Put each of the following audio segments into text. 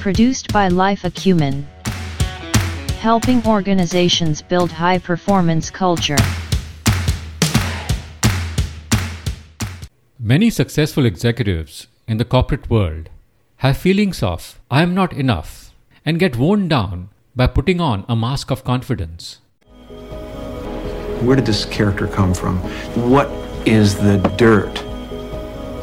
Produced by Life Acumen. Helping organizations build high performance culture. Many successful executives in the corporate world have feelings of I am not enough and get worn down by putting on a mask of confidence. Where did this character come from? What is the dirt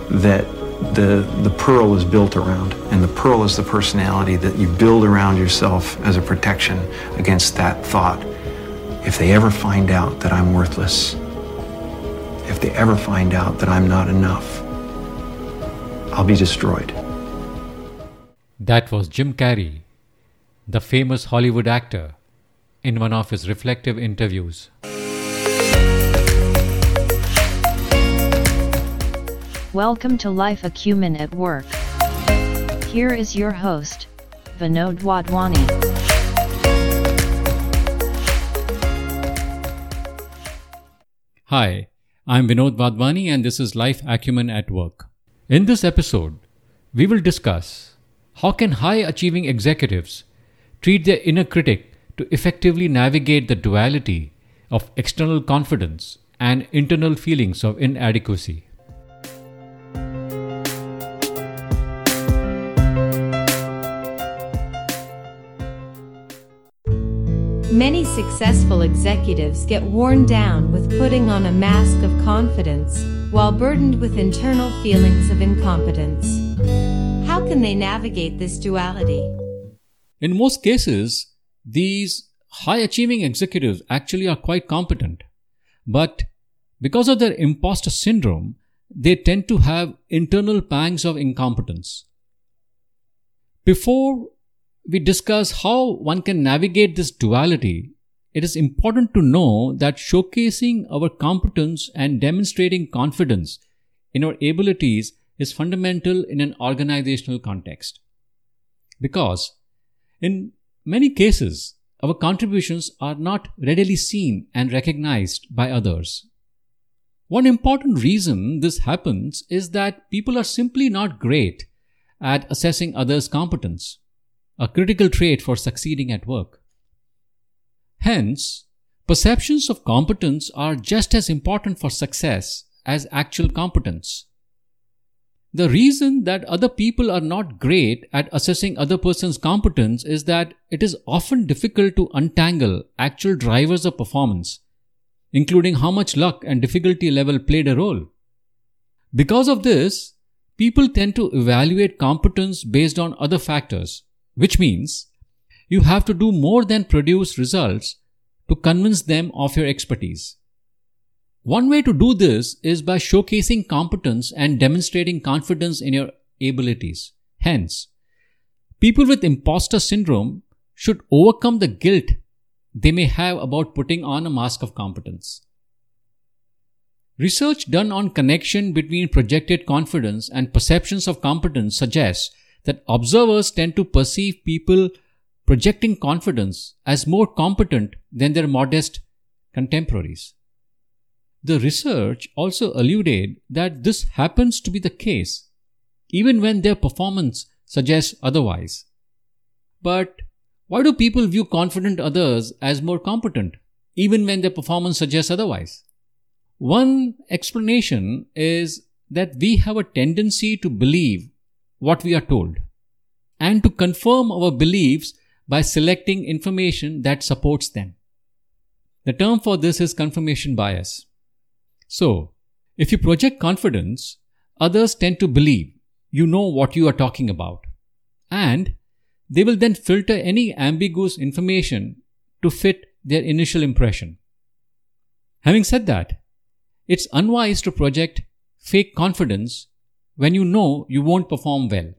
that the, the pearl is built around? And the pearl is the personality that you build around yourself as a protection against that thought. If they ever find out that I'm worthless, if they ever find out that I'm not enough, I'll be destroyed. That was Jim Carrey, the famous Hollywood actor, in one of his reflective interviews. Welcome to Life Acumen at Work. Here is your host, Vinod Wadhwani. Hi, I'm Vinod Wadhwani and this is Life Acumen at Work. In this episode, we will discuss how can high achieving executives treat their inner critic to effectively navigate the duality of external confidence and internal feelings of inadequacy. Many successful executives get worn down with putting on a mask of confidence while burdened with internal feelings of incompetence. How can they navigate this duality? In most cases, these high achieving executives actually are quite competent, but because of their imposter syndrome, they tend to have internal pangs of incompetence. Before we discuss how one can navigate this duality, it is important to know that showcasing our competence and demonstrating confidence in our abilities is fundamental in an organizational context. Because in many cases, our contributions are not readily seen and recognized by others. One important reason this happens is that people are simply not great at assessing others' competence a critical trait for succeeding at work. Hence, perceptions of competence are just as important for success as actual competence. The reason that other people are not great at assessing other person's competence is that it is often difficult to untangle actual drivers of performance, including how much luck and difficulty level played a role. Because of this, people tend to evaluate competence based on other factors, which means you have to do more than produce results to convince them of your expertise. One way to do this is by showcasing competence and demonstrating confidence in your abilities. Hence, people with imposter syndrome should overcome the guilt they may have about putting on a mask of competence. Research done on connection between projected confidence and perceptions of competence suggests that observers tend to perceive people projecting confidence as more competent than their modest contemporaries. The research also alluded that this happens to be the case even when their performance suggests otherwise. But why do people view confident others as more competent even when their performance suggests otherwise? One explanation is that we have a tendency to believe what we are told and to confirm our beliefs by selecting information that supports them. The term for this is confirmation bias. So, if you project confidence, others tend to believe you know what you are talking about. And they will then filter any ambiguous information to fit their initial impression. Having said that, it's unwise to project fake confidence when you know you won't perform well.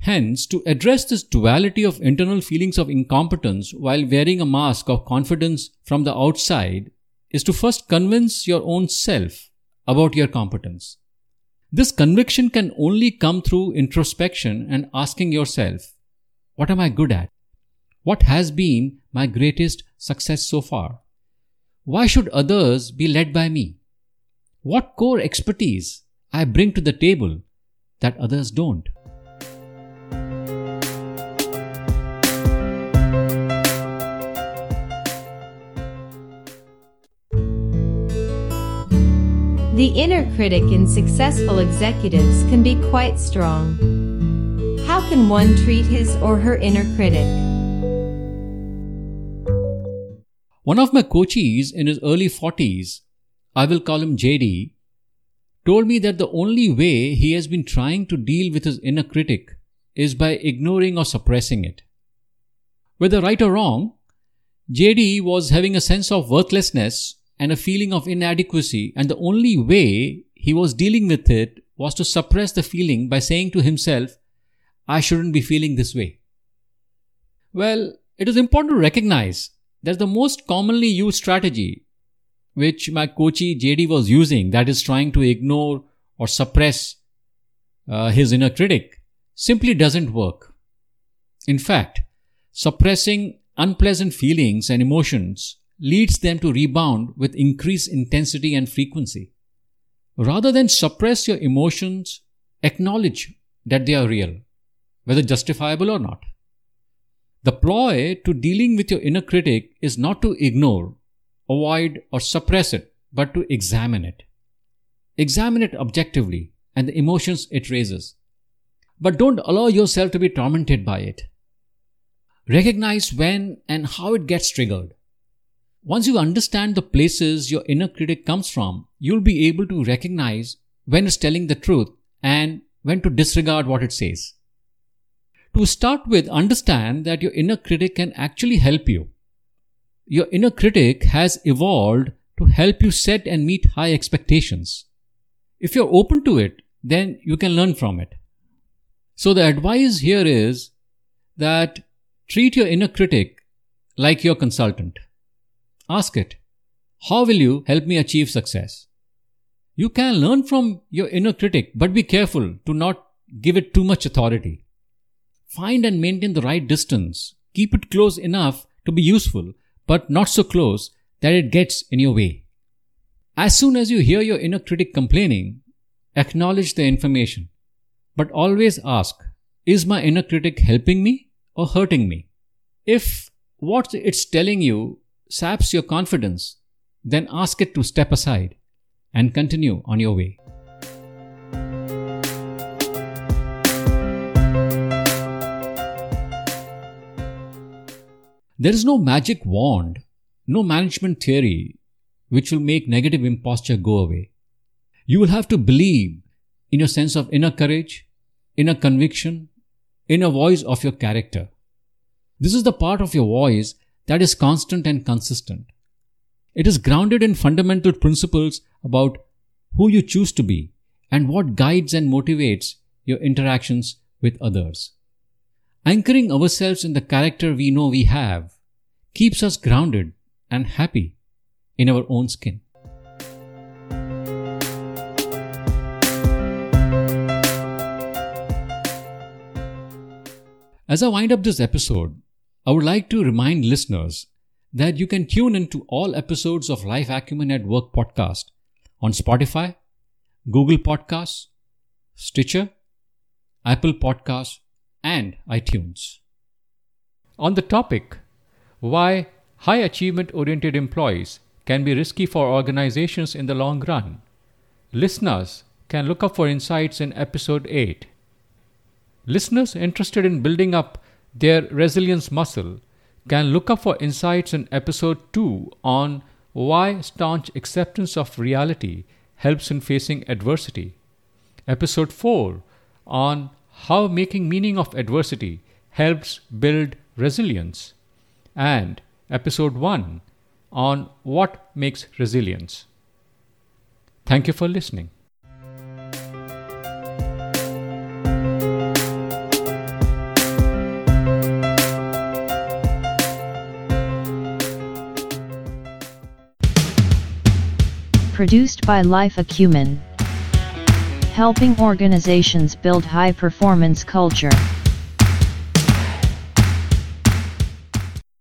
Hence, to address this duality of internal feelings of incompetence while wearing a mask of confidence from the outside is to first convince your own self about your competence. This conviction can only come through introspection and asking yourself, what am I good at? What has been my greatest success so far? Why should others be led by me? What core expertise I bring to the table that others don't. The inner critic in successful executives can be quite strong. How can one treat his or her inner critic? One of my coachees in his early 40s, I will call him JD, told me that the only way he has been trying to deal with his inner critic is by ignoring or suppressing it. Whether right or wrong, JD was having a sense of worthlessness and a feeling of inadequacy, and the only way he was dealing with it was to suppress the feeling by saying to himself, I shouldn't be feeling this way. Well, it is important to recognize that the most commonly used strategy which my coachee JD was using, that is trying to ignore or suppress uh, his inner critic, simply doesn't work. In fact, suppressing unpleasant feelings and emotions leads them to rebound with increased intensity and frequency. Rather than suppress your emotions, acknowledge that they are real, whether justifiable or not. The ploy to dealing with your inner critic is not to ignore, avoid, or suppress it, but to examine it. Examine it objectively and the emotions it raises. But don't allow yourself to be tormented by it. Recognize when and how it gets triggered. Once you understand the places your inner critic comes from, you'll be able to recognize when it's telling the truth and when to disregard what it says. To start with, understand that your inner critic can actually help you. Your inner critic has evolved to help you set and meet high expectations. If you're open to it, then you can learn from it. So the advice here is that treat your inner critic like your consultant. Ask it, how will you help me achieve success? You can learn from your inner critic, but be careful to not give it too much authority. Find and maintain the right distance. Keep it close enough to be useful, but not so close that it gets in your way. As soon as you hear your inner critic complaining, acknowledge the information, but always ask, is my inner critic helping me or hurting me? If what it's telling you saps your confidence, then ask it to step aside and continue on your way. There is no magic wand, no management theory which will make negative imposture go away. You will have to believe in your sense of inner courage, inner conviction, inner voice of your character. This is the part of your voice that is constant and consistent. It is grounded in fundamental principles about who you choose to be and what guides and motivates your interactions with others. Anchoring ourselves in the character we know we have keeps us grounded and happy in our own skin. As I wind up this episode, I would like to remind listeners that you can tune into all episodes of Life Acumen at Work podcast on Spotify, Google Podcasts, Stitcher, Apple Podcasts, and iTunes. On the topic, why high achievement oriented employees can be risky for organizations in the long run, listeners can look up for insights in episode 8. Listeners interested in building up their resilience muscle, can look up for insights in episode 2 on why staunch acceptance of reality helps in facing adversity, episode 4 on how making meaning of adversity helps build resilience, and episode 1 on what makes resilience. Thank you for listening. Produced by Life Acumen. Helping organizations build high performance culture.